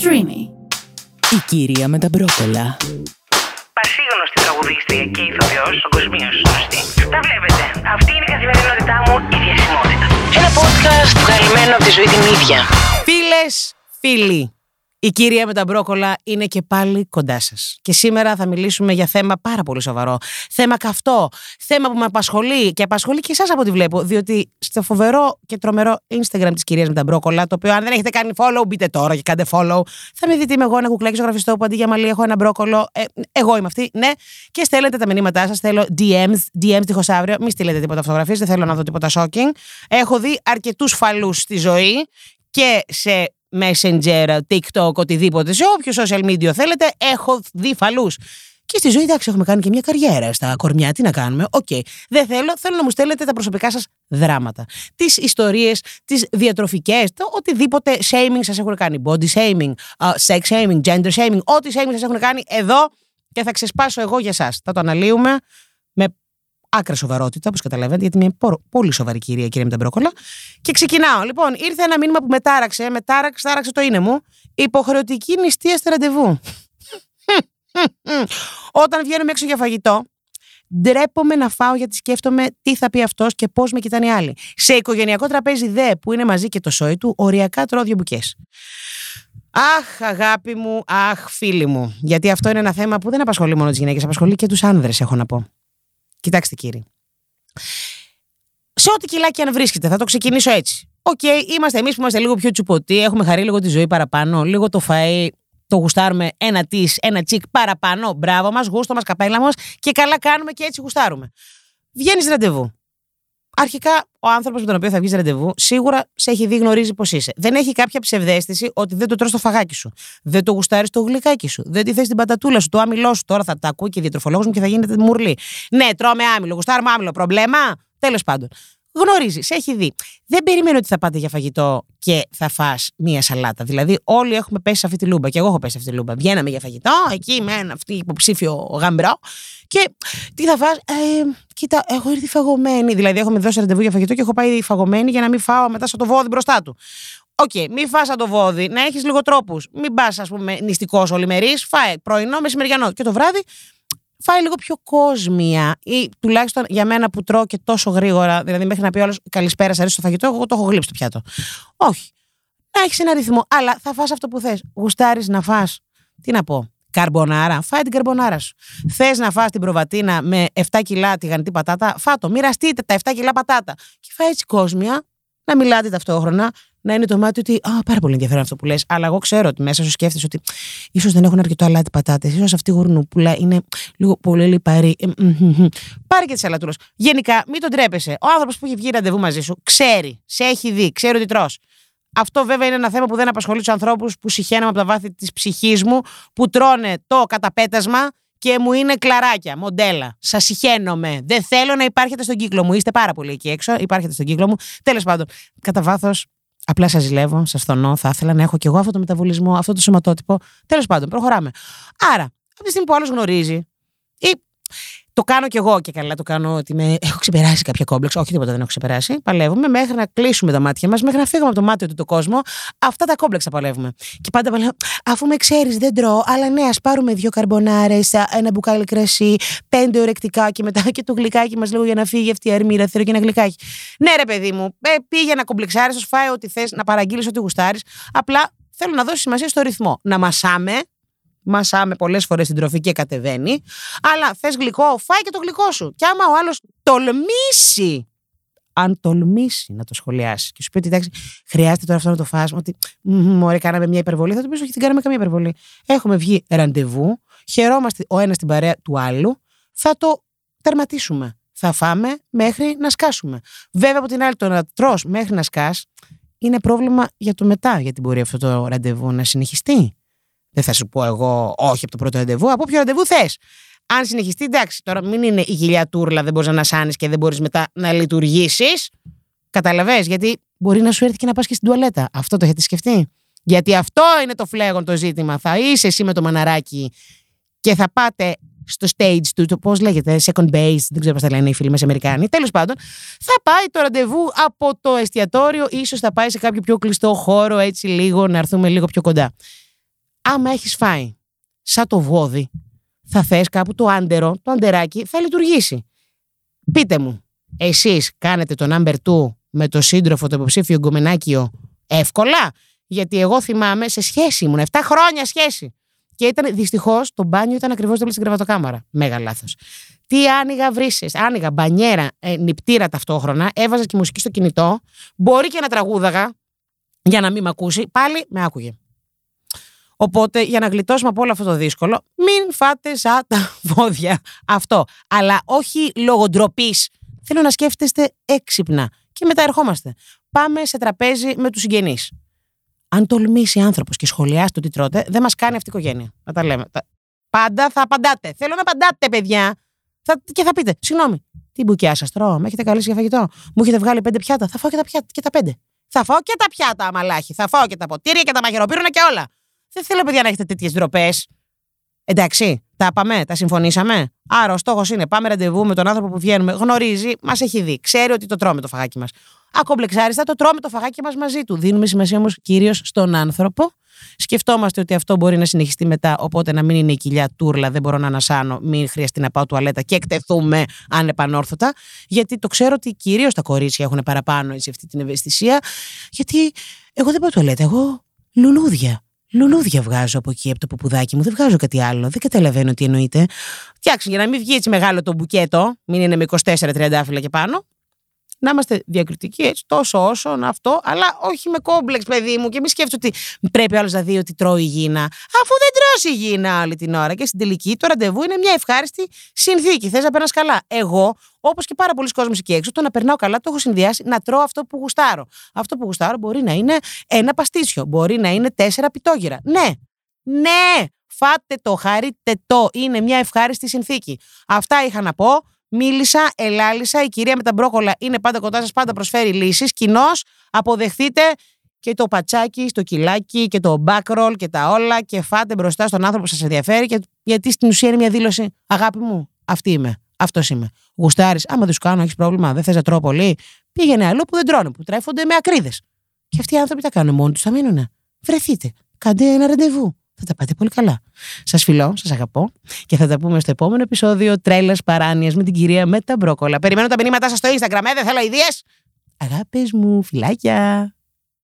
Streamy. Η κυρία με τα μπρόκολα. Πασίγνωστη τραγουδίστρια και ηθοποιός, παγκοσμίως γνωστή. Τα βλέπετε. Αυτή είναι η καθημερινότητά μου, η διασημότητα. Ένα podcast βγαλμένο από τη ζωή την ίδια. Φίλες, φίλοι, η κυρία με τα μπρόκολα είναι και πάλι κοντά σας. Και σήμερα θα μιλήσουμε για θέμα πάρα πολύ σοβαρό. Θέμα καυτό. Θέμα που με απασχολεί και απασχολεί και εσάς από ό,τι βλέπω. Διότι στο φοβερό και τρομερό Instagram της κυρίας με τα μπρόκολα, το οποίο αν δεν έχετε κάνει follow, μπείτε τώρα και κάντε follow. Θα με δείτε είμαι εγώ ένα κουκλάκι ζωγραφιστό που αντί για μαλλί έχω ένα μπρόκολο. Ε, εγώ είμαι αυτή, ναι. Και στέλνετε τα μηνύματά σας. Θέλω DMs, DMs τυχώ αύριο. Μην στείλετε τίποτα φωτογραφίες, δεν θέλω να δω τίποτα shocking. Έχω δει αρκετούς φαλούς στη ζωή και σε Messenger, TikTok, οτιδήποτε, σε όποιο social media θέλετε, έχω δει φαλούς. Και στη ζωή, εντάξει, έχουμε κάνει και μια καριέρα στα κορμιά. Τι να κάνουμε; Οκ. Δεν θέλω. Θέλω να μου στέλνετε τα προσωπικά σας δράματα. Τις ιστορίες, τις διατροφικές, το οτιδήποτε shaming σας έχουν κάνει. Body shaming, uh, sex shaming, gender shaming, ό,τι shaming σας έχουν κάνει εδώ και θα ξεσπάσω εγώ για εσά. Θα το αναλύουμε με άκρα σοβαρότητα, όπως καταλαβαίνετε, γιατί είμαι πο- πολύ σοβαρή κυρία, κυρία με τα μπρόκολα. Και ξεκινάω. Λοιπόν, ήρθε ένα μήνυμα που με τάραξε, με τάραξε, τάραξε το είναι μου. Υποχρεωτική νηστεία στο ραντεβού. Όταν βγαίνουμε έξω για φαγητό, ντρέπομαι να φάω γιατί σκέφτομαι τι θα πει αυτός και πώς με κοιτάνε οι άλλοι. Σε οικογενειακό τραπέζι δε που είναι μαζί και το σόι του, οριακά τρώω δύο μπουκές. Αχ, αγάπη μου, αχ, φίλοι μου. Γιατί αυτό είναι ένα θέμα που δεν απασχολεί μόνο τις γυναίκες, απασχολεί και τους άνδρες, έχω να πω. Κοιτάξτε, κύριοι. Σε ό,τι κιλάκι αν βρίσκεται, θα το ξεκινήσω έτσι. Οκ, είμαστε εμείς που είμαστε λίγο πιο τσουπωτοί, έχουμε χαρεί λίγο τη ζωή παραπάνω, λίγο το φαΐ, το γουστάρουμε ένα της, ένα τσικ παραπάνω. Μπράβο μας, γούστο μας, καπέλα μας και καλά κάνουμε και έτσι γουστάρουμε. Βγαίνεις ραντεβού. Αρχικά, ο άνθρωπος με τον οποίο θα βγεις ραντεβού σίγουρα σε έχει δει, γνωρίζει πώς είσαι. Δεν έχει κάποια ψευδαίσθηση ότι δεν το τρως το φαγάκι σου. Δεν το γουστάρεις το γλυκάκι σου. Δεν τη θες την πατατούλα σου, το άμυλό σου. Τώρα θα τα ακούει και η διατροφολόγος μου και θα γίνεται μουρλή. Ναι, τρώμε άμυλο, γουστάρουμε άμυλο. Προβλέμα; Τέλος πάντων. Γνωρίζεις, σε έχει δει. Δεν περιμένω ότι θα πάτε για φαγητό και θα φας μία σαλάτα. Δηλαδή, όλοι έχουμε πέσει σε αυτή τη λούμπα. Και εγώ έχω πέσει σε αυτή τη λούμπα. Βγαίναμε για φαγητό, εκεί με ένα αυτή υποψήφιο γαμπρό. Και τι θα φας, ε, κοίτα, έχω έρθει φαγωμένη. Δηλαδή, έχω με δώσει ραντεβού για φαγητό και έχω πάει φαγωμένη για να μην φάω μετά σαν το βόδι μπροστά του. OK, okay, μην φας σαν το βόδι, να έχεις λίγο τρόπους. Μην πας, ας πούμε, νηστικός ολημερίς. Φάε πρωινό, μεσημεριανό. Και το βράδυ φάε λίγο πιο κόσμια ή τουλάχιστον για μένα που τρώω και τόσο γρήγορα, δηλαδή μέχρι να πει ο άλλος καλησπέρα, σ' αρέσει το φαγητό, εγώ το έχω γλύψει το πιάτο. Όχι. Να έχεις ένα ρυθμό, αλλά θα φας αυτό που θες. Γουστάρεις να φας, τι να πω, καρμπονάρα, φάε την καρμπονάρα σου. Θες να φας την προβατίνα με 7 κιλά τηγανιτή πατάτα, φά' το. Μοιραστείτε τα 7 κιλά πατάτα. Και φάει έτσι κόσμια, να μιλάτε ταυτόχρονα, να είναι το μάτι ότι Α, πάρα πολύ ενδιαφέρον αυτό που λες. Αλλά εγώ ξέρω ότι μέσα σου σκέφτεσαι ότι ίσως δεν έχουν αρκετό αλάτι πατάτες. ίσως αυτή η γουρνούπουλα είναι λίγο πολύ λιπαρή. Ε, μ, μ, μ. Πάρε και τη σαλατούρα. Γενικά, μην τον τρέπεσαι. Ο άνθρωπος που έχει βγει ραντεβού μαζί σου ξέρει, σε έχει δει, ξέρει ότι τρως. Αυτό βέβαια είναι ένα θέμα που δεν απασχολεί τους ανθρώπους που συχαίνομαι από τα βάθη της ψυχής μου, που τρώνε το καταπέτασμα και μου είναι κλαράκια, μοντέλα. Σας συχαίνομαι. Δεν θέλω να υπάρχετε στον κύκλο μου. Είστε πάρα πολύ εκεί έξω. Υπάρχετε στον κύκλο μου. Τέλος πάντων, κατά βάθος, απλά σας ζηλεύω, σας θονώ. Θα ήθελα να έχω κι εγώ αυτό το μεταβολισμό, αυτό το σωματότυπο. Τέλος πάντων, προχωράμε. Άρα, από τη στιγμή που άλλος γνωρίζει, ή το κάνω κι εγώ και καλά το κάνω ότι με... έχω ξεπεράσει κάποια κόμπλεξ. Όχι, τίποτα δεν έχω ξεπεράσει. Παλεύουμε μέχρι να κλείσουμε τα μάτια μας, μέχρι να φύγουμε από το μάτι του το κόσμο. Αυτά τα κόμπλεξ θα παλεύουμε. Και πάντα παλεύω, αφού με ξέρεις, δεν τρώω, αλλά ναι, ας πάρουμε δύο καρμπονάρες, ένα μπουκάλι κρασί, πέντε ορεκτικά και μετά και το γλυκάκι μας λίγο για να φύγει αυτή η αρμύρα. Θέλω και ένα γλυκάκι. Ναι, ρε παιδί μου, ε, πήγε να κομπλεξάρεις, σου φάει ό,τι θες, να παραγγείλεις ό,τι γουστάρεις. Απλά θέλω να δώσεις σημασία στο ρυθμό. Να μασάμε, μασάμε πολλές φορές την τροφή και κατεβαίνει. Αλλά θες γλυκό, φάει και το γλυκό σου. Και άμα ο άλλος τολμήσει, αν τολμήσει να το σχολιάσει και σου πει ότι εντάξει, χρειάζεται τώρα αυτό να το φας, ότι μωρέ, κάναμε μια υπερβολή, θα του πεις όχι, δεν κάναμε καμία υπερβολή. Έχουμε βγει ραντεβού, χαιρόμαστε ο ένας την παρέα του άλλου, θα το τερματίσουμε. Θα φάμε μέχρι να σκάσουμε. Βέβαια, από την άλλη, το να τρως μέχρι να σκάς είναι πρόβλημα για το μετά, γιατί μπορεί αυτό το ραντεβού να συνεχιστεί. Δεν θα σου πω εγώ όχι από το πρώτο ραντεβού. Από ποιο ραντεβού θες. Αν συνεχιστεί, εντάξει, τώρα μην είναι η γυλιά τούρλα, δεν μπορείς να ανασάνεις και δεν μπορείς μετά να λειτουργήσεις. Καταλαβες, γιατί μπορεί να σου έρθει και να πας και στην τουαλέτα. Αυτό το έχετε σκεφτεί; Γιατί αυτό είναι το φλέγον το ζήτημα. Θα είσαι εσύ με το μαναράκι και θα πάτε στο stage του, το πώς λέγεται, second base, δεν ξέρω πώς τα λένε οι φίλοι μας Αμερικάνοι. Τέλος πάντων, θα πάει το ραντεβού από το εστιατόριο, ίσως θα πάει σε κάποιο πιο κλειστό χώρο, έτσι λίγο να έρθουμε λίγο πιο κοντά. Άμα έχεις φάει σαν το βόδι, θα θες κάπου το άντερο, το αντεράκι θα λειτουργήσει. Πείτε μου, εσείς κάνετε το number 2 με το σύντροφο το υποψήφιο γκομενάκιο εύκολα; Γιατί εγώ θυμάμαι σε σχέση ήμουν, 7 χρόνια σχέση. Και ήταν δυστυχώς το μπάνιο ήταν ακριβώς δίπλα στην κρεβατοκάμαρα. Μέγα λάθος. Τι άνοιγα βρύσες, άνοιγα μπανιέρα, ε, νυπτήρα ταυτόχρονα, έβαζα και μουσική στο κινητό. Μπορεί και να τραγούδαγα για να μην με ακούσει. Πάλι με άκουγε. Οπότε για να γλιτώσουμε από όλο αυτό το δύσκολο, μην φάτε σαν τα βόδια αυτό. Αλλά όχι λόγω ντροπής. Θέλω να σκέφτεστε έξυπνα. Και μετά ερχόμαστε. Πάμε σε τραπέζι με τους συγγενείς. Αν τολμήσει άνθρωπος και σχολιάσει το τι τρώτε, δεν μας κάνει αυτή η οικογένεια. Να τα λέμε. Τα- Πάντα θα απαντάτε. Θέλω να απαντάτε, παιδιά. Θα... Και θα πείτε, συγγνώμη, τι μπουκιά σας τρώω, με έχετε καλέσει για φαγητό; Μου έχετε βγάλει πέντε πιάτα; Θα φάω και τα, πιάτα, και τα πέντε. Θα φάω και τα πιάτα, αμαλάχη. Θα φάω και τα ποτήρια και τα μαγειροπύρουνα και όλα. Δεν θέλω, παιδιά, να έχετε τέτοιες ντροπές. Εντάξει, τα πάμε, τα συμφωνήσαμε. Άρα ο στόχος είναι πάμε ραντεβού με τον άνθρωπο που βγαίνουμε. Γνωρίζει, μας έχει δει. Ξέρει ότι το τρώμε το φαγάκι μας. Ακομπλεξάριστα το τρώμε το φαγάκι μας μαζί του. Δίνουμε σημασία όμως κυρίως στον άνθρωπο. Σκεφτόμαστε ότι αυτό μπορεί να συνεχιστεί μετά, οπότε να μην είναι η κοιλιά τούρλα, δεν μπορώ να ανασάνω, μην χρειαστεί να πάω τουαλέτα και εκτεθούμε ανεπανόρθωτα. Γιατί το ξέρω ότι κυρίως τα κορίτσια έχουν παραπάνω έτσι, αυτή την ευαισθησία. Γιατί εγώ δεν πάω τουαλέτα, εγώ λουλούδια. Λουλούδια βγάζω από εκεί, από το ποπουδάκι μου. Δεν βγάζω κάτι άλλο. Δεν καταλαβαίνω τι εννοείται. Φτιάξτε για να μην βγει έτσι μεγάλο το μπουκέτο, μην είναι με 24 τριαντάφυλλα και πάνω. Να είμαστε διακριτικοί έτσι, τόσο όσο να αυτό, αλλά όχι με κόμπλεξ, παιδί μου. Και μην σκέφτομαι ότι πρέπει άλλος να δει ότι τρώω υγιεινά. Αφού δεν τρως υγιεινά όλη την ώρα. Και στην τελική το ραντεβού είναι μια ευχάριστη συνθήκη. Θες να περνάς καλά. Εγώ, όπως και πάρα πολλοί κόσμοι εκεί έξω, το να περνάω καλά το έχω συνδυάσει να τρώω αυτό που γουστάρω. Αυτό που γουστάρω μπορεί να είναι ένα παστίσιο, μπορεί να είναι τέσσερα πιτόγυρα. Ναι, ναι, φάτε το, χαρείτε το. Είναι μια ευχάριστη συνθήκη. Αυτά είχα να πω. Μίλησα, ελάλησα. Η κυρία με τα μπρόκολα είναι πάντα κοντά σας, πάντα προσφέρει λύσεις. Κοινώς αποδεχτείτε και το πατσάκι στο κιλάκι και το backroll και τα όλα και φάτε μπροστά στον άνθρωπο που σας ενδιαφέρει. Και, γιατί στην ουσία είναι μια δήλωση. Αγάπη μου, αυτή είμαι. Αυτός είμαι. Γουστάρεις, άμα δεν σου κάνω, έχεις πρόβλημα, δεν θες να τρώω πολύ. Πήγαινε αλλού που δεν τρώνε, που τρέφονται με ακρίδες. Και αυτοί οι άνθρωποι τα κάνουν μόνοι τους, θα μείνουνε. Βρεθείτε. Κάντε ένα ραντεβού. Θα τα πάτε πολύ καλά. Σας φιλώ, σας αγαπώ και θα τα πούμε στο επόμενο επεισόδιο Τρέλα Παράνοια με την κυρία με τα μπρόκολα. Περιμένω τα μηνύματά σας στο Instagram, ε, δεν θέλω ιδέε. Αγάπη μου, φιλάκια.